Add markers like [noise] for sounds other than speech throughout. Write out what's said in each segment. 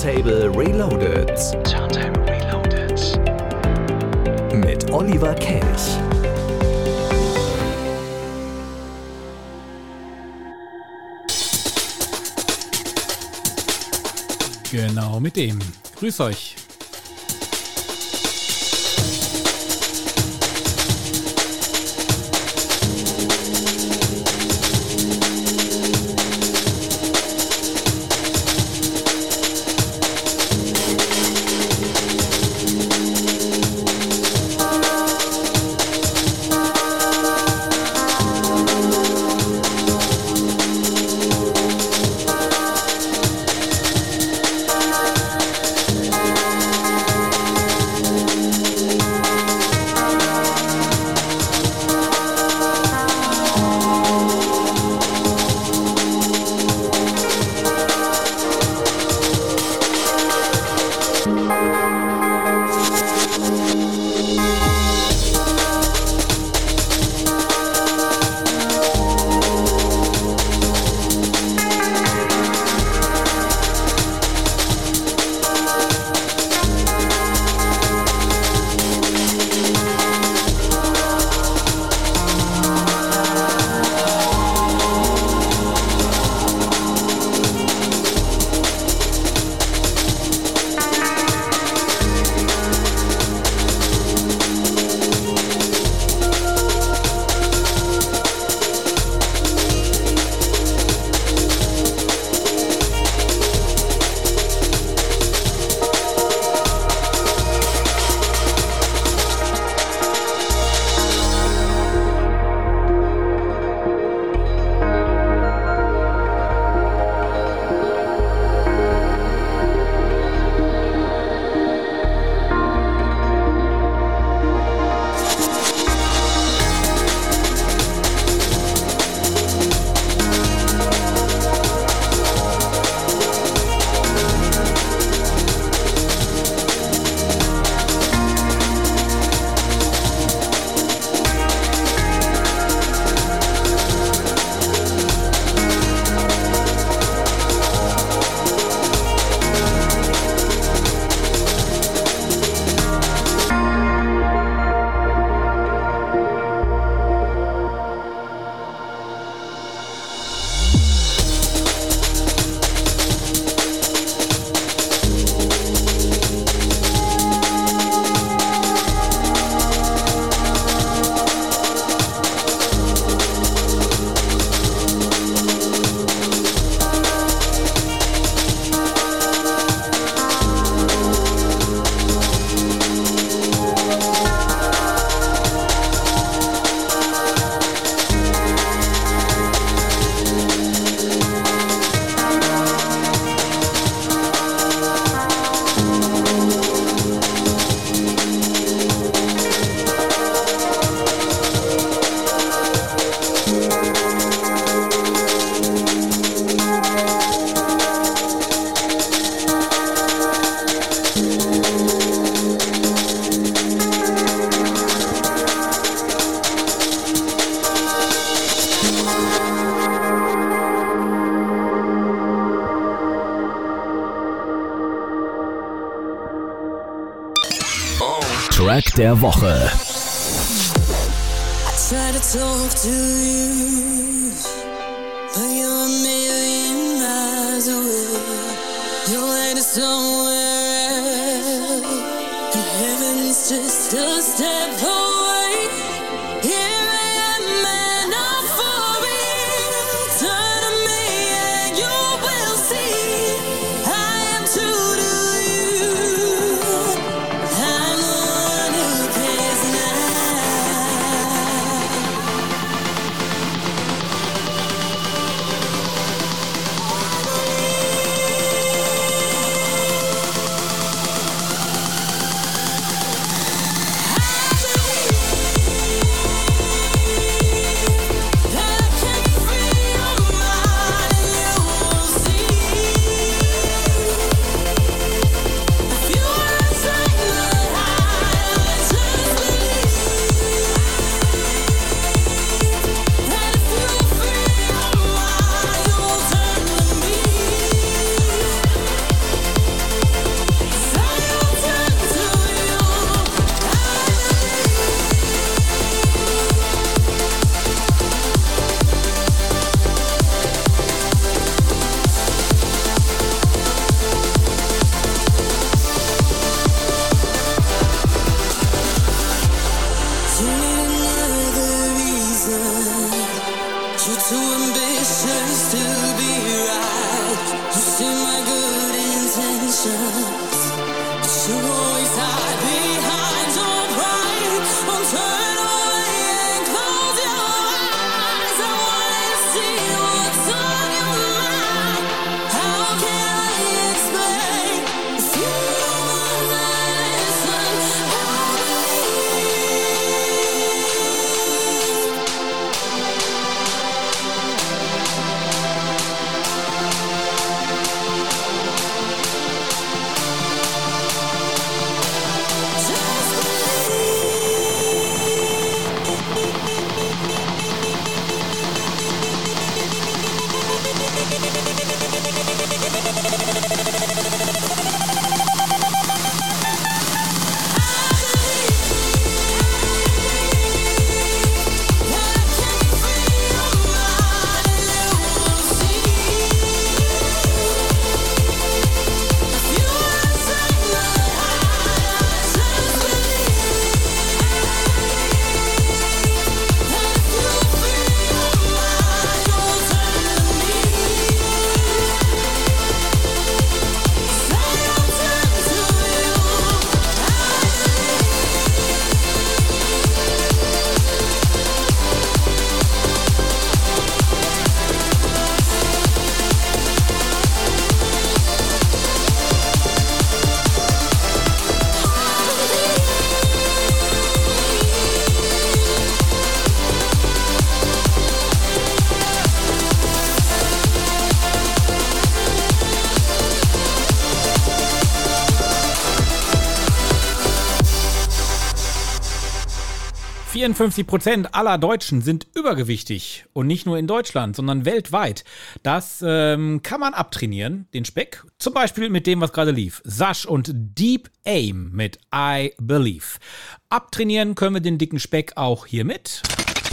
Turntable Reloaded. Turntable Reloaded. Mit Oliver Kelch. Genau mit dem. Grüß euch. Der Woche. 54 Prozent aller Deutschen sind übergewichtig. Und nicht nur in Deutschland, sondern weltweit. Das ähm, kann man abtrainieren, den Speck. Zum Beispiel mit dem, was gerade lief. Sash und Deep Aim mit I Believe. Abtrainieren können wir den dicken Speck auch hiermit.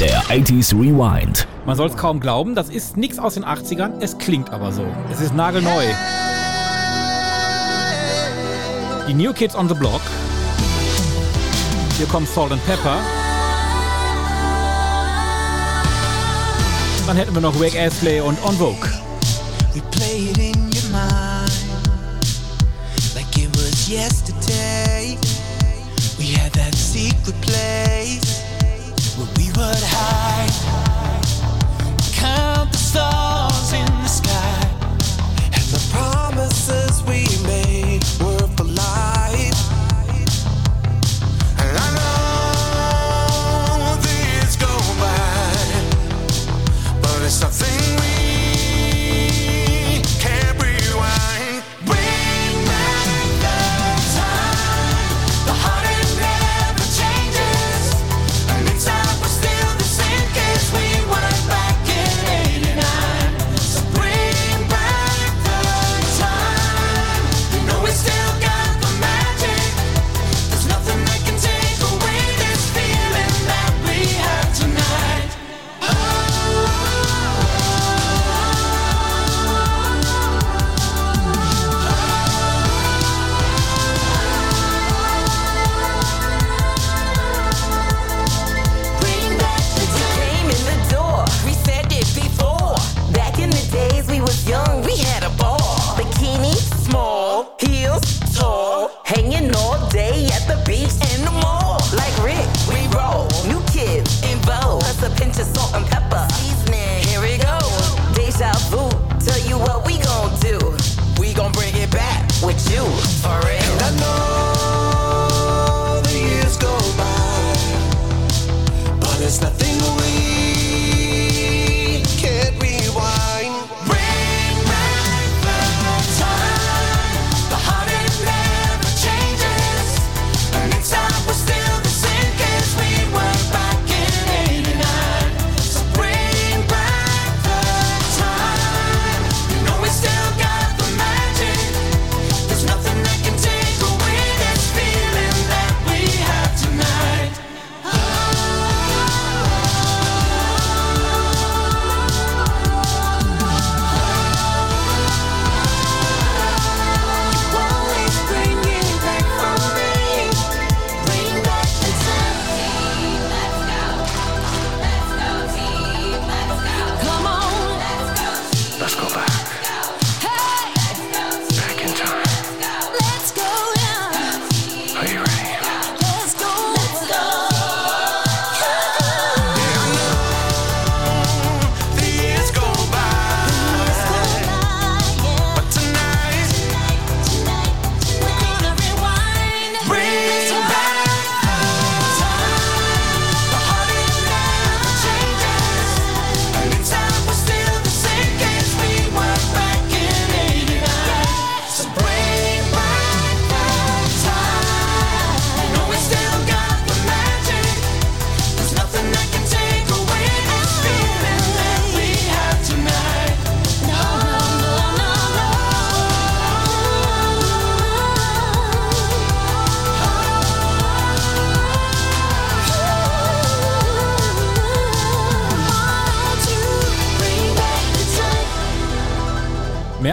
Der 80s Rewind. Man soll es kaum glauben, das ist nichts aus den 80ern, es klingt aber so. Es ist nagelneu. Die New Kids on the Block. Hier kommt Salt and Pepper. Dann hätten wir er noch Rick Astley und On Vogue. We play it in your mind like it was yesterday. We had that secret place where we would hide, count the stars in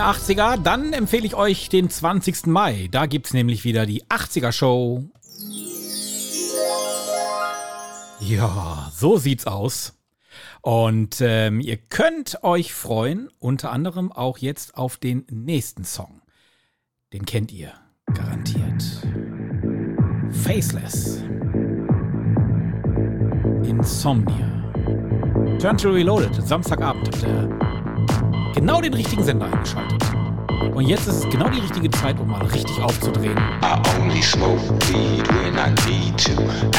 Mehr 80er, dann empfehle ich euch den 20. Mai. Da gibt's nämlich wieder die 80er Show. Ja, so sieht's aus. Und ähm, ihr könnt euch freuen, unter anderem auch jetzt auf den nächsten Song. Den kennt ihr garantiert. Faceless. Insomnia. Turn to Reloaded, Samstagabend ihr genau den richtigen Sender eingeschaltet. Und jetzt ist genau die richtige Zeit, um mal richtig aufzudrehen. I only smoke weed when I need to,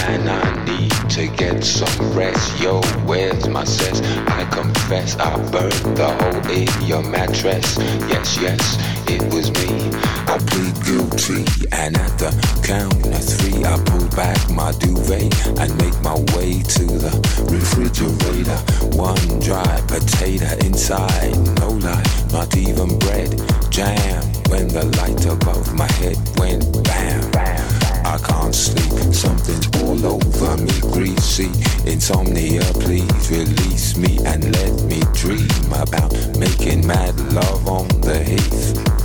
and I need to get some rest. Yo, where's my sense? I confess I burned the hole in your mattress. Yes, yes, it was me. I plead guilty, and at the count of three, I pull back my duvet and make my way to the refrigerator. One dry potato inside, no lie, not even bread. Jam when the light above my head went bam. I can't sleep, something's all over me, greasy. Insomnia, please release me and let me dream about making mad love on the heath.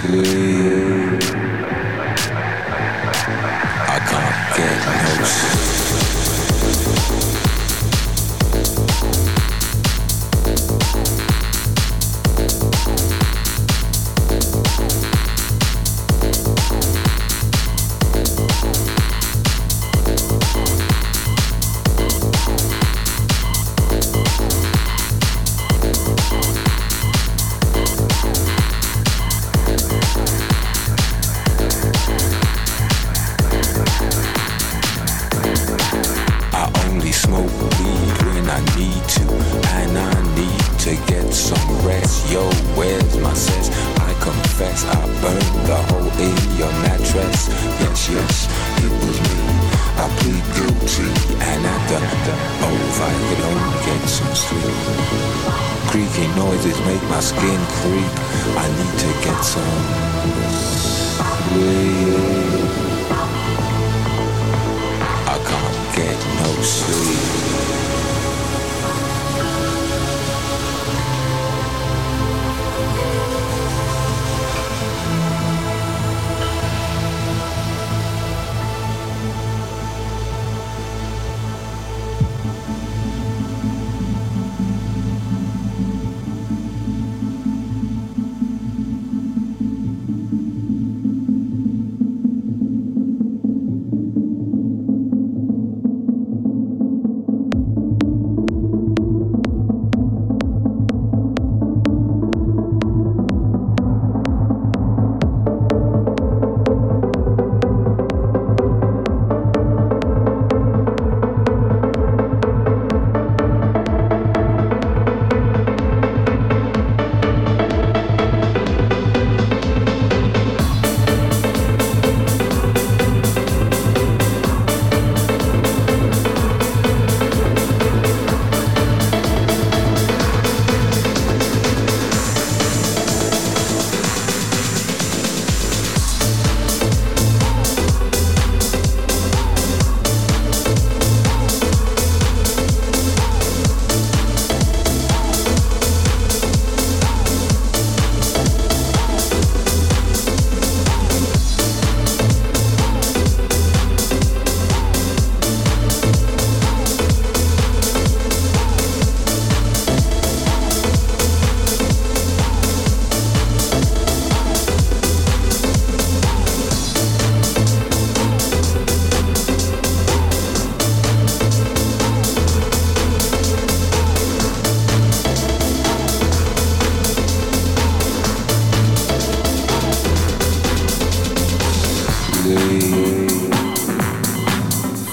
sleep. I can't get no sleep.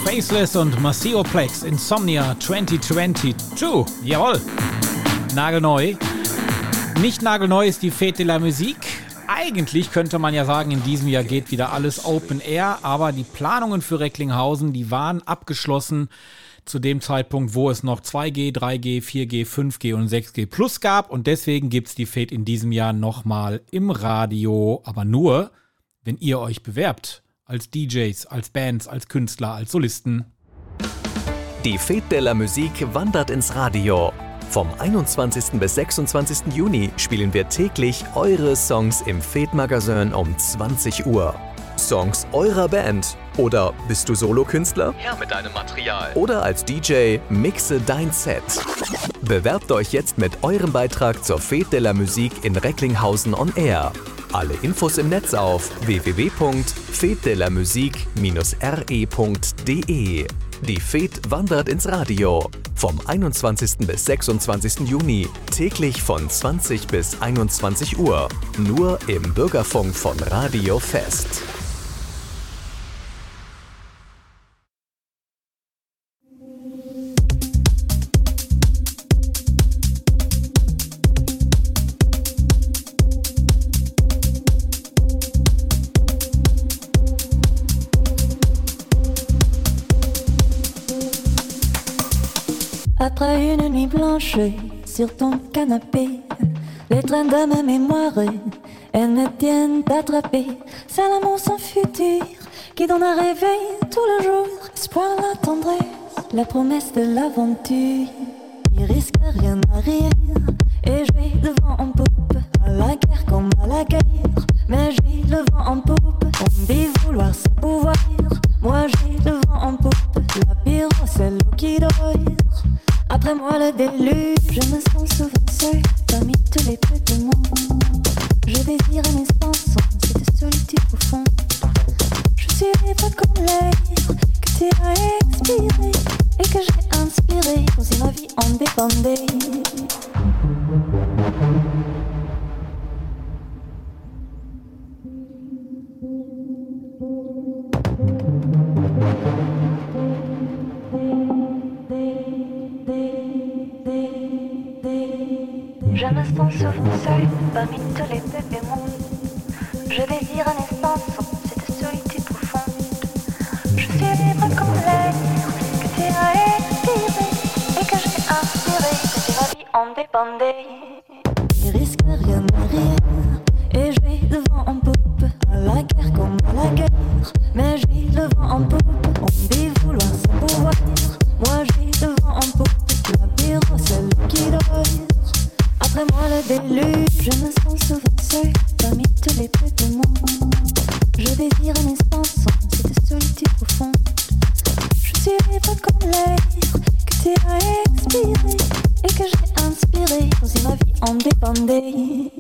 Faceless und Maceo Plex Insomnia 2022. Jawohl. Nagelneu. Nicht nagelneu ist die Fete de la Musique. Eigentlich könnte man ja sagen, in diesem Jahr geht wieder alles Open Air, aber die Planungen für Recklinghausen, die waren abgeschlossen zu dem Zeitpunkt, wo es noch 2G, 3G, 4G, 5G und 6G Plus gab und deswegen gibt es die Fete in diesem Jahr nochmal im Radio, aber nur, wenn ihr euch bewerbt. Als DJs, als Bands, als Künstler, als Solisten. Die Fete de la Musique wandert ins Radio. Vom 21. bis 26. Juni spielen wir täglich eure Songs im Fete Magazin um 20 Uhr. Songs eurer Band, Oder bist du Solokünstler? Her mit deinem Material. Oder als DJ mixe dein Set. Bewerbt euch jetzt mit eurem Beitrag zur Fete de la Musique in Recklinghausen on Air. Alle Infos im Netz auf www.fetdelamusique-re.de. Die Fete wandert ins Radio. Vom 21. bis 26. Juni. Täglich von 20 bis 21 Uhr. Nur im Bürgerfunk von Radio Fest. Après une nuit blanche sur ton canapé, les trains de ma mémoire, elles me tiennent attrapée. C'est l'amour sans futur qui donne un réveil tout le jour. Espoir, la tendresse, la promesse de l'aventure. Il risque rien à rien et je vais le vent en poupe. À la guerre comme à la guerre, mais j'ai le vent en poupe. On dit vouloir se pouvoir, moi j'ai le vent en poupe. La pire, c'est l'eau qui dort. Après moi le déluge, je me sens souvent seule parmi tous les petits mondes. Je désire un espace cette solitude profonde. Je suis libre comme l'air que tu as expiré et que j'ai inspiré comme si ma vie en dépendait. Je me sens souvent seule parmi tous les bébés mondes. Je désire un espace sans cette solitude profonde. Je suis libre comme l'air que tu as expiré et que j'ai inspiré comme si ma vie en dépendait. Un espace sans cette solitude profonde. Je suis libre comme l'air que tu as expiré et que j'ai inspiré comme si ma vie en dépendait.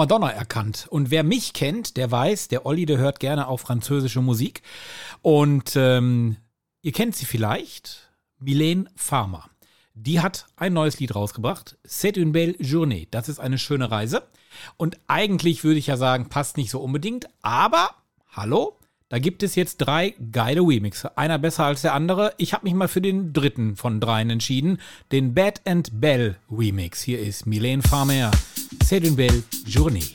Madonna erkannt. Und wer mich kennt, der weiß, der Olli, der hört gerne auch französische Musik. Und ähm, ihr kennt sie vielleicht, Milene Farmer. Die hat ein neues Lied rausgebracht, C'est une belle journée. Das ist eine schöne Reise. Und eigentlich würde ich ja sagen, passt nicht so unbedingt, aber hallo, da gibt es jetzt drei geile Remixe. Einer besser als der andere. Ich habe mich mal für den dritten von dreien entschieden, den Bad and Bell Remix. Hier ist Milene Farmer, C'est une belle journée.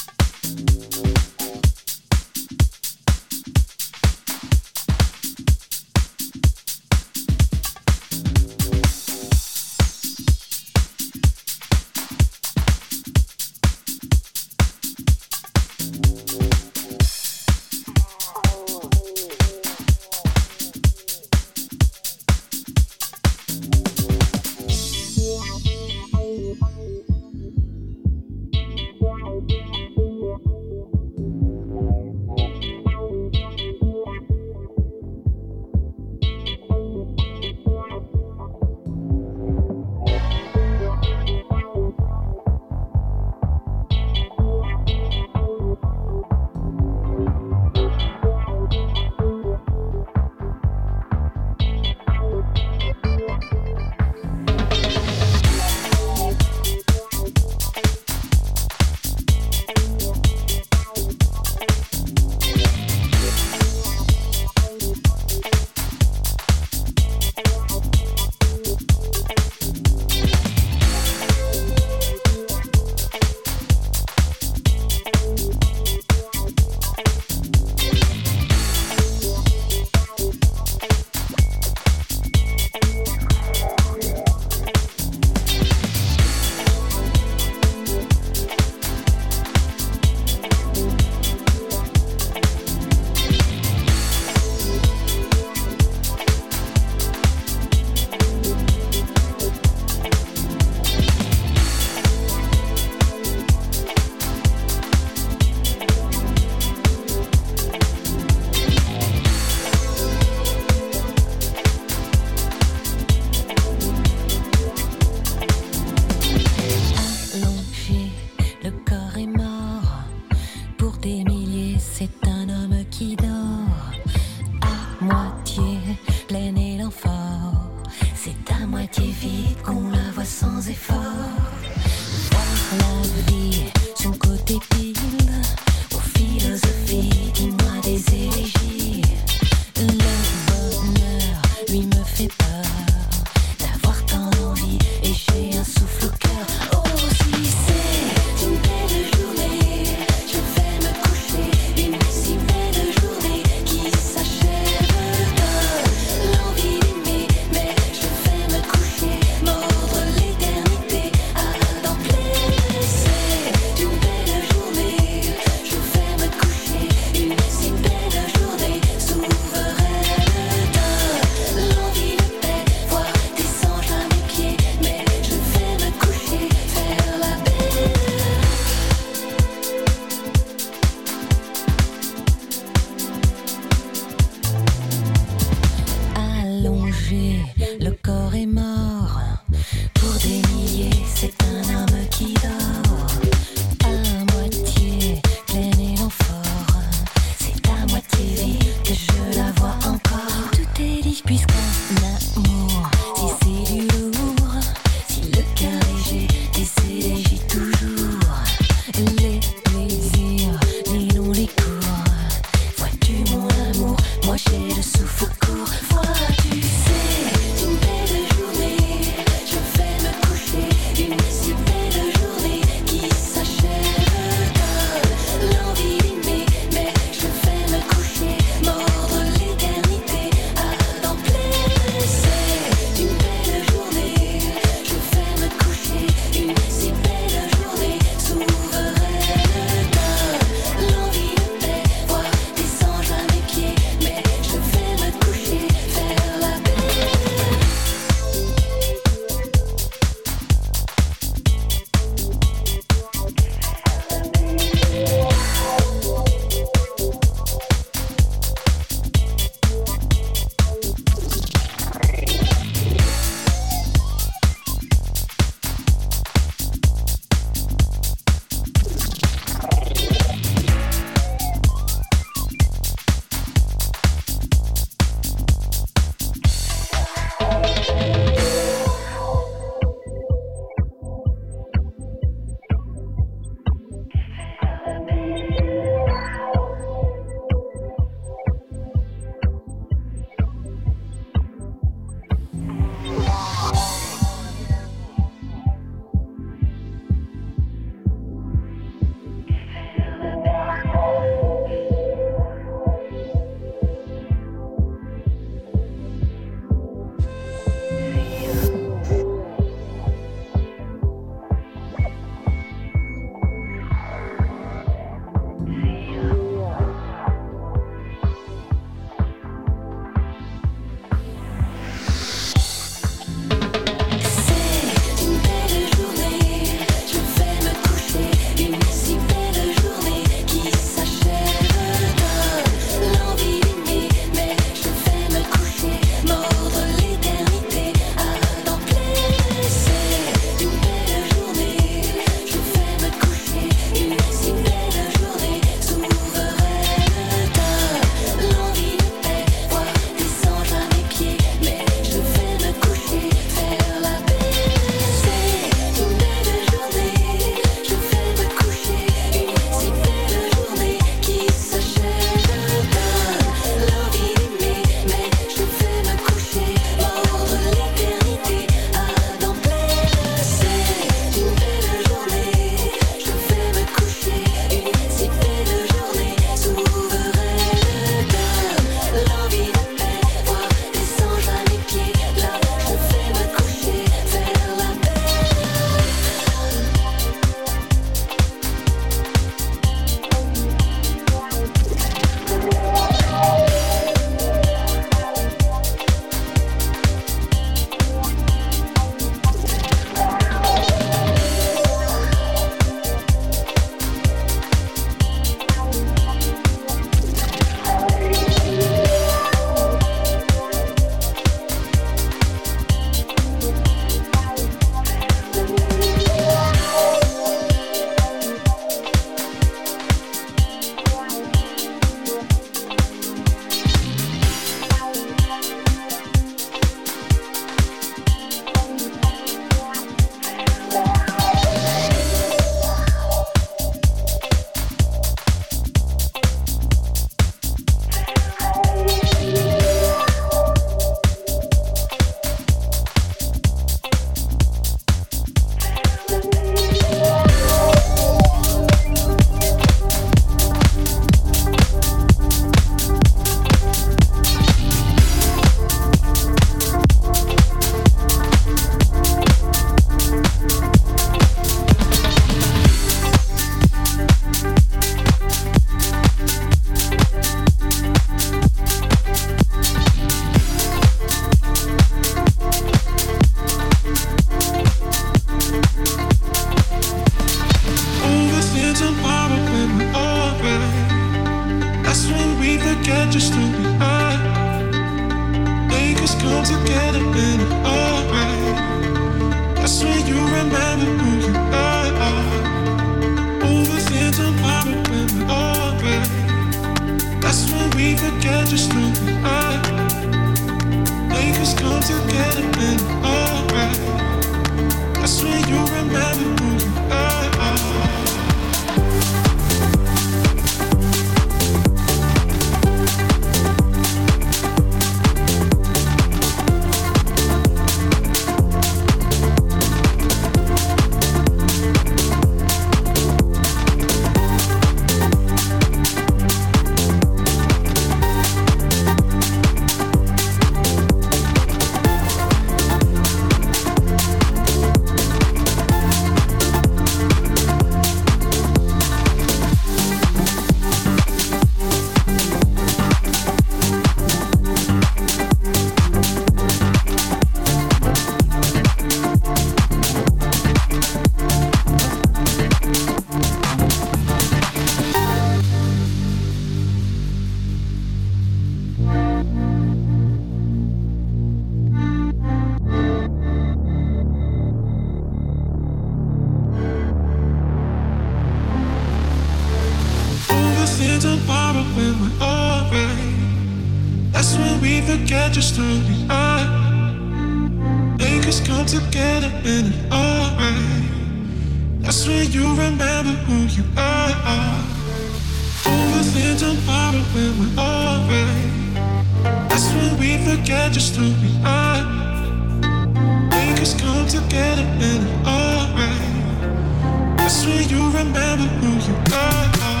You remember who you are.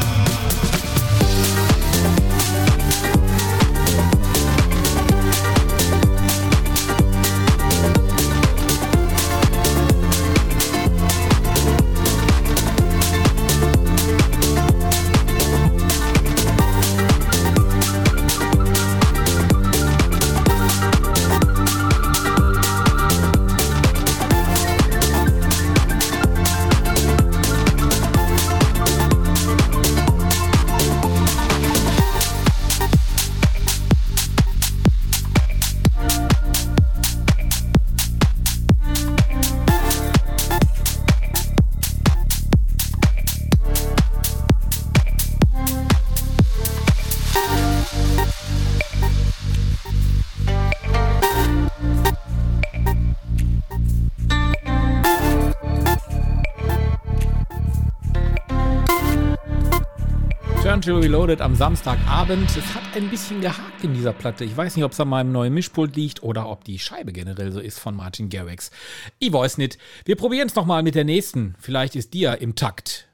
Turntable Reloaded am Samstagabend. Es hat ein bisschen gehakt in dieser Platte. Ich weiß nicht, ob es an meinem neuen Mischpult liegt oder ob die Scheibe generell so ist von Martin Garrix. Ich weiß nicht. Wir probieren es nochmal mit der nächsten. Vielleicht ist die ja im Takt.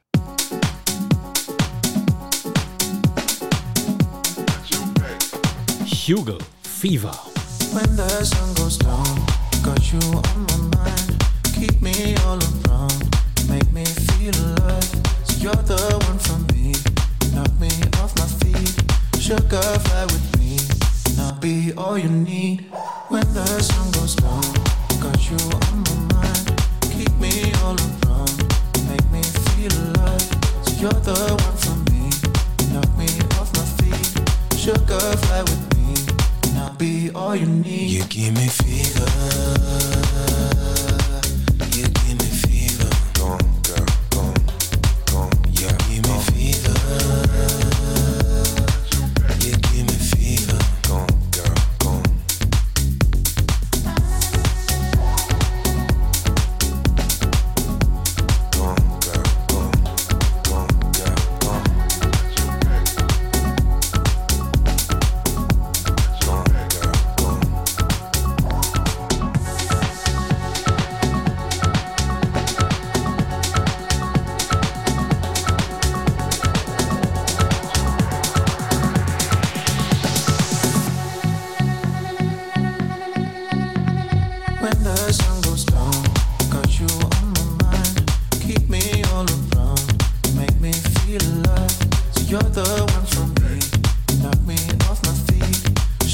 Hugel Fever. When the sun goes down, got you on my mind. Keep me all around, make me feel alive. So you're the one for me. Knock me off my feet. Sugar fly with me. And I'll be all you need. When the sun goes down, got you on my mind. Keep me all around, make me feel alive. So you're the one for me. Knock me off my feet. Sugar fly with me. And I'll be all you need. You give me fever.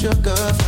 Sugar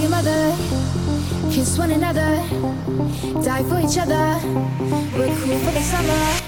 your mother. Kiss one another. Die for each other. We're cool for the summer.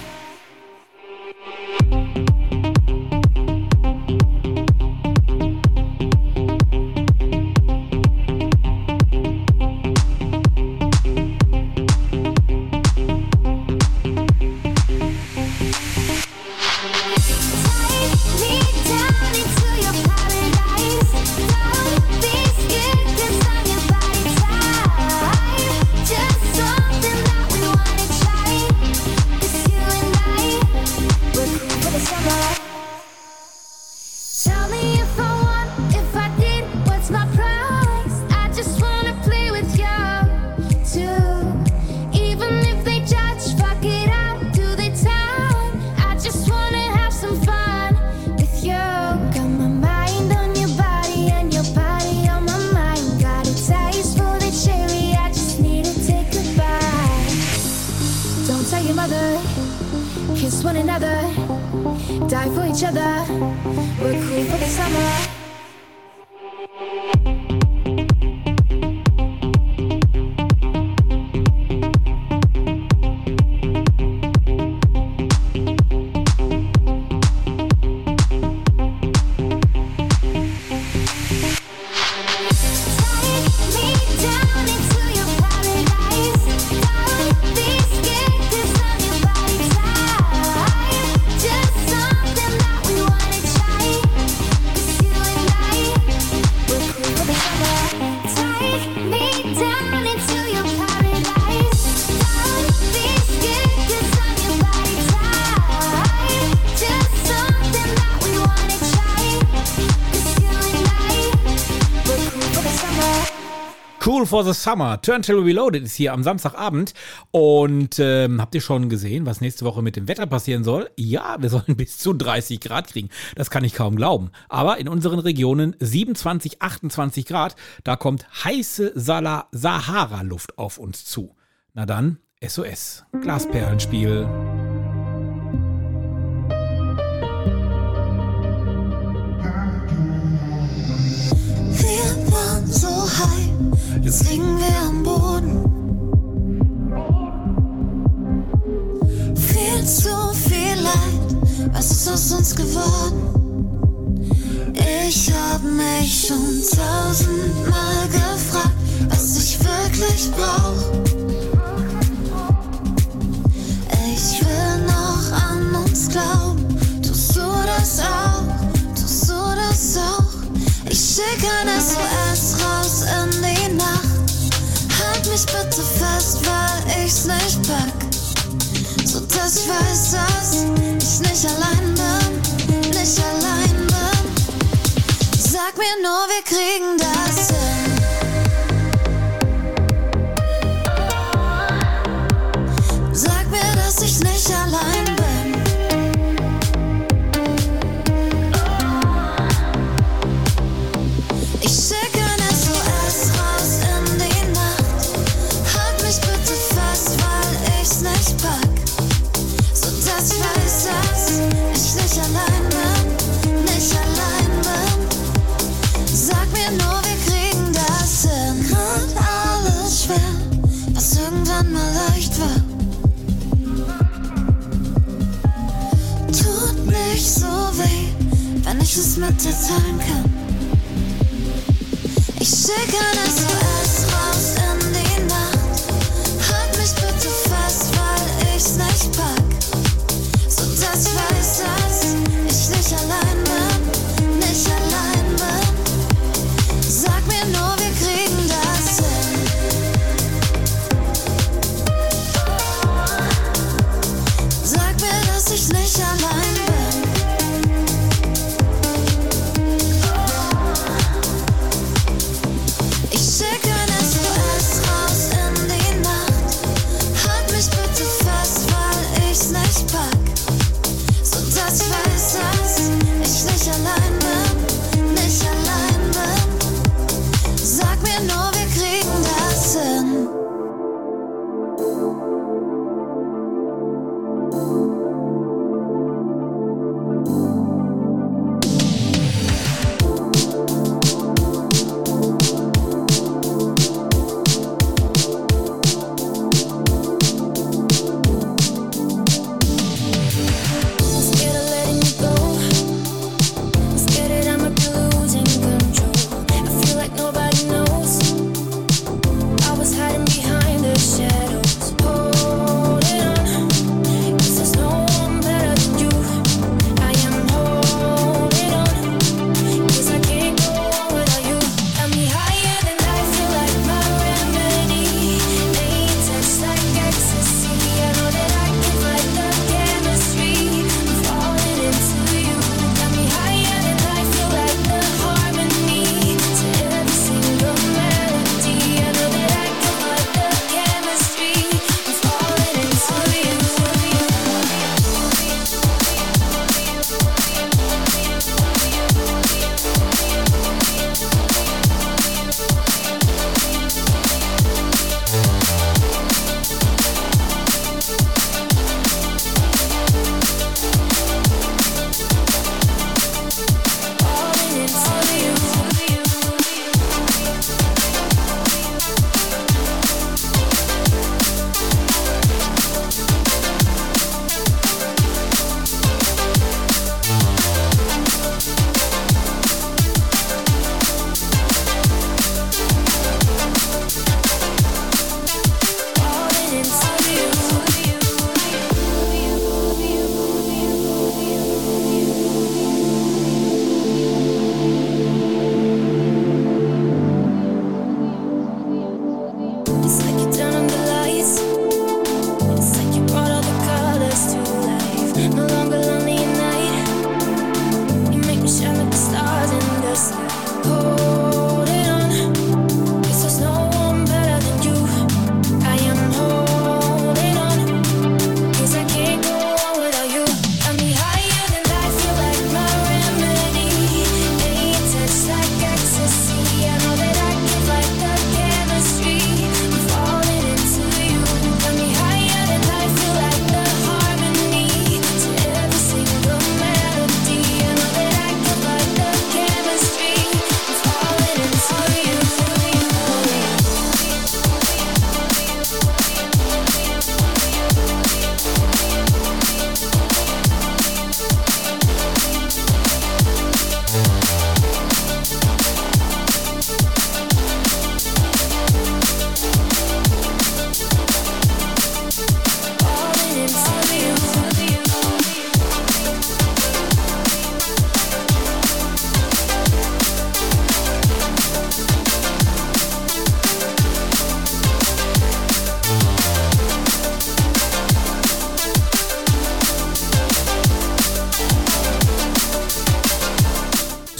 For the Summer. Turntable Reloaded ist hier am Samstagabend. Und ähm, habt ihr schon gesehen, was nächste Woche mit dem Wetter passieren soll? Ja, wir sollen [laughs] bis zu 30 Grad kriegen. Das kann ich kaum glauben. Aber in unseren Regionen 27, 28 Grad, da kommt heiße Sahara-Luft auf uns zu. Na dann, SOS. Glasperlenspiel. Wir waren so high, jetzt liegen wir am Boden. Viel zu viel Leid, was ist aus uns geworden? Ich hab mich schon tausendmal gefragt, was ich wirklich brauch. Ich will noch an uns glauben, tust du das auch? Tust du das auch? Ich schick ein SOS raus in die mich bitte fest, weil ich's nicht pack. So dass ich weiß, dass ich nicht allein bin, nicht allein bin. Sag mir nur, wir kriegen das hin.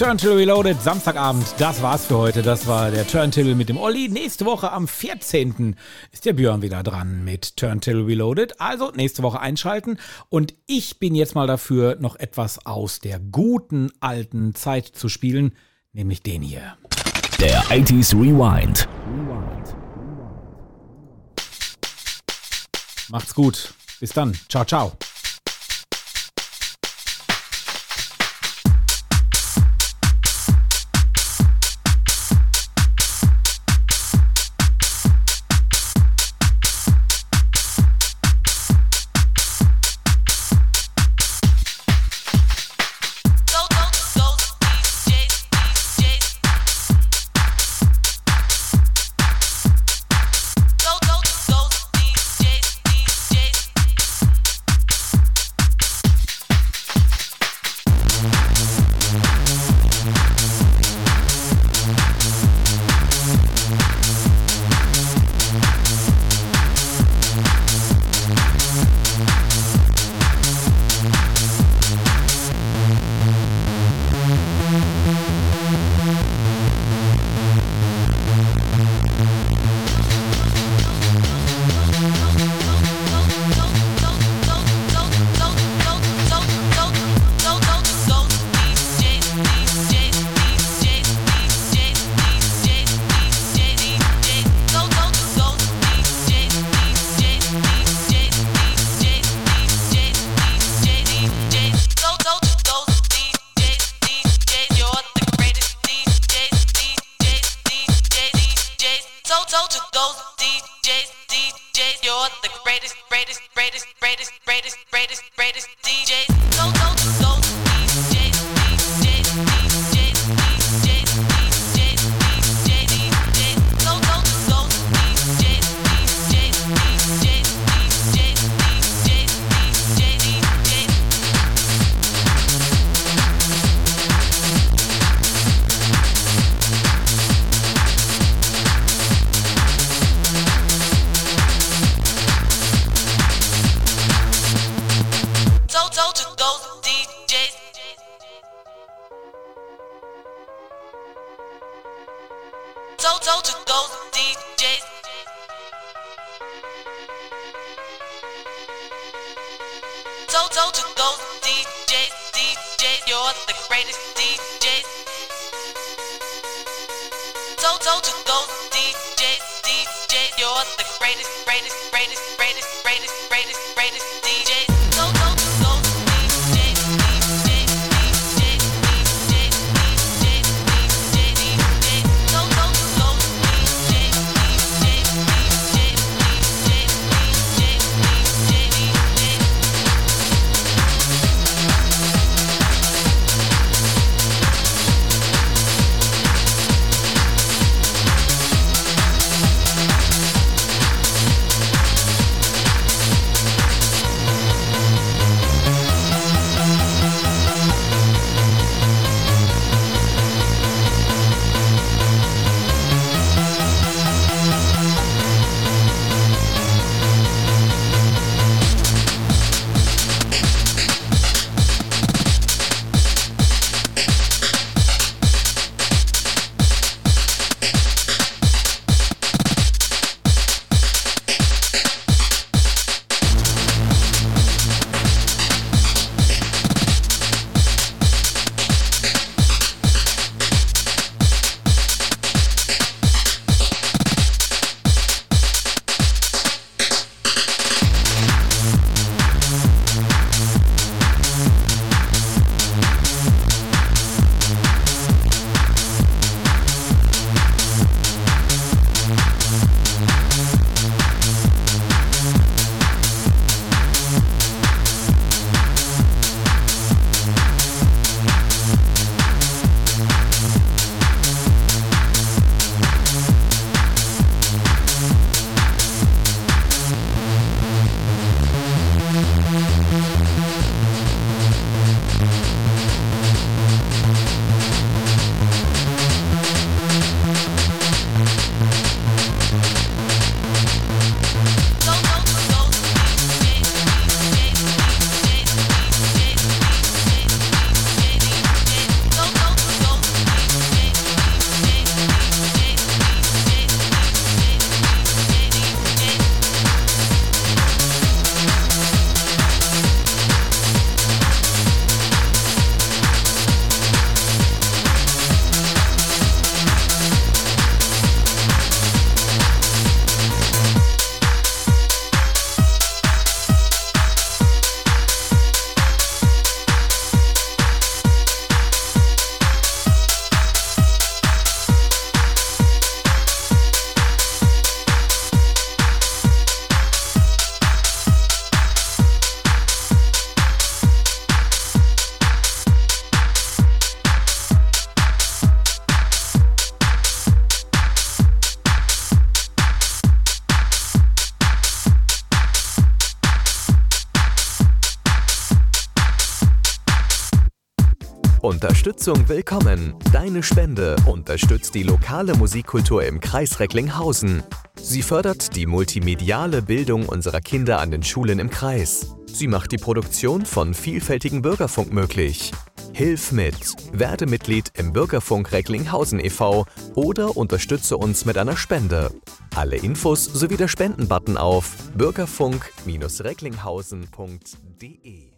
Turntable Reloaded, Samstagabend. Das war's für heute. Das war der Turntable mit dem Olli. Nächste Woche am 14. ist der Björn wieder dran mit Turntable Reloaded. Also nächste Woche einschalten. Und ich bin jetzt mal dafür, noch etwas aus der guten alten Zeit zu spielen, nämlich den hier. Der 80s Rewind. Macht's gut. Bis dann. Ciao, ciao. the greatest Unterstützung willkommen. Deine Spende unterstützt die lokale Musikkultur im Kreis Recklinghausen. Sie fördert die multimediale Bildung unserer Kinder an den Schulen im Kreis. Sie macht die Produktion von vielfältigen Bürgerfunk möglich. Hilf mit. Werde Mitglied im Bürgerfunk Recklinghausen e.V. oder unterstütze uns mit einer Spende. Alle Infos sowie der Spendenbutton auf bürgerfunk-recklinghausen.de